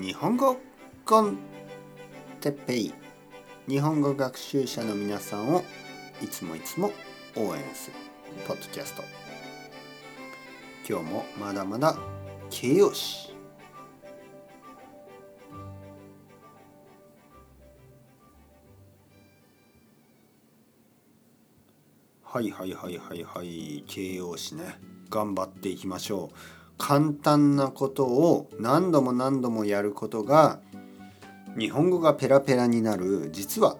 日本語コンテッペイ日本語学習者の皆さんをいつもいつも応援するポッドキャスト。今日もまだまだ形容詞はいはいはいはいはい。形容詞ね。頑張っていきましょう。簡単なことを何度も何度もやることが日本語がペラペラになる実は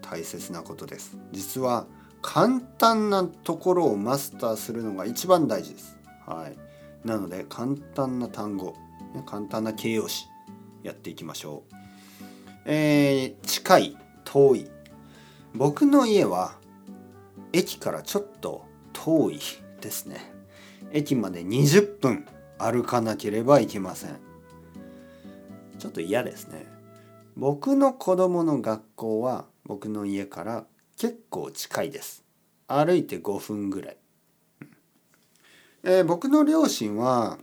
大切なことです。実は簡単なところをマスターするのが一番大事です。はい。なので簡単な単語簡単な形容詞やっていきましょう。えー、近い遠い。僕の家は駅からちょっと遠いですね。駅まで20分。歩かなければいけません。ちょっと嫌ですね。僕の子供の学校は僕の家から結構近いです。歩いて5分ぐらい、えー、僕の両親は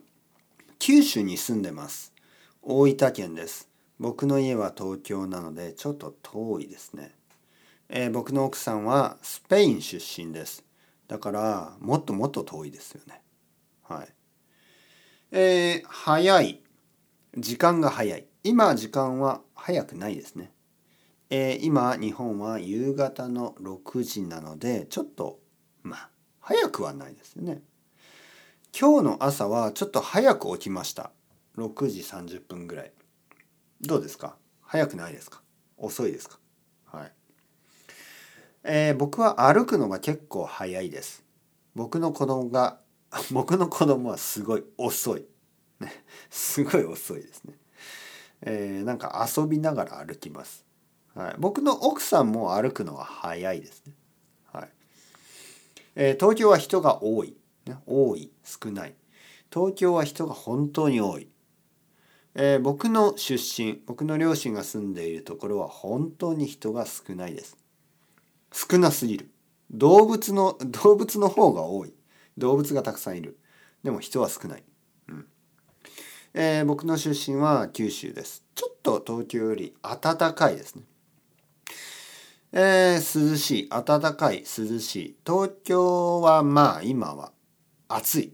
九州に住んでます。大分県です。僕の家は東京なのでちょっと遠いですね。えー、僕の奥さんはスペイン出身です。だからもっともっと遠いですよね。はい。えー、早い。時間が早い。今時間は早くないですね。えー、今日本は夕方の6時なのでちょっとまあ早くはないですよね。今日の朝はちょっと早く起きました。6時30分ぐらい。どうですか？早くないですか？遅いですか？はい。えー、僕は歩くのが結構早いです。僕の子供が、僕の子供はすごい遅い。ね、すごい遅いですね。えー、なんか遊びながら歩きます。はい、僕の奥さんも歩くのは早いですね。はいえー、東京は人が多い、ね。多い、少ない。東京は人が本当に多い。えー、僕の出身、僕の両親が住んでいるところは本当に人が少ないです。少なすぎる動物の動物の方が多い動物がたくさんいる。でも人は少ない、うん。えー、僕の出身は九州です。ちょっと東京より暖かいですね。えー、涼しい。暖かい涼しい。東京はまあ今は暑い。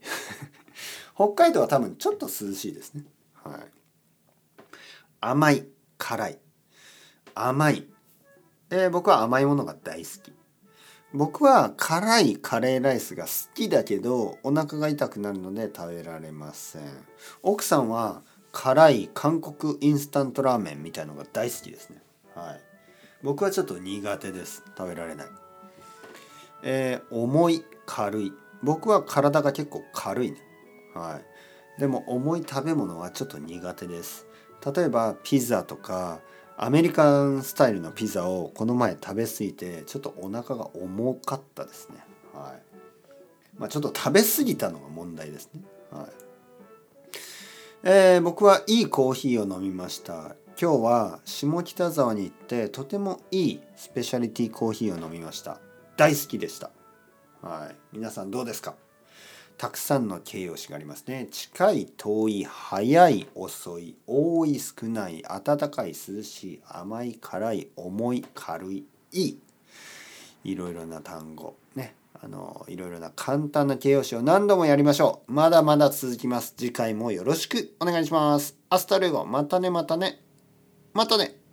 北海道は多分ちょっと涼しいですね。はい。甘い辛い。甘い。えー、僕は甘いものが大好き。僕は辛いカレーライスが好きだけどお腹が痛くなるので食べられません。奥さんは辛い韓国インスタントラーメンみたいのが大好きですね。はい。僕はちょっと苦手です。食べられない。えー、重い軽い。僕は体が結構軽いね。はい。でも重い食べ物はちょっと苦手です。例えばピザとかアメリカンスタイルのピザをこの前食べ過ぎてちょっとお腹が重かったですね。はい。まあちょっと食べ過ぎたのが問題ですね。はい。えー、僕はいいコーヒーを飲みました。今日は下北沢に行ってとてもいいスペシャリティコーヒーを飲みました。大好きでした。はい。皆さんどうですか？たくさんの形容詞がありますね。近い、遠い、早い、遅い、多い、少ない、暖かい、涼しい、甘い、辛い、重い、軽い、いい。いろいろな単語。ね。あの、いろいろな簡単な形容詞を何度もやりましょう。まだまだ続きます。次回もよろしくお願いします。アスタルゴ、またねまたね。またね。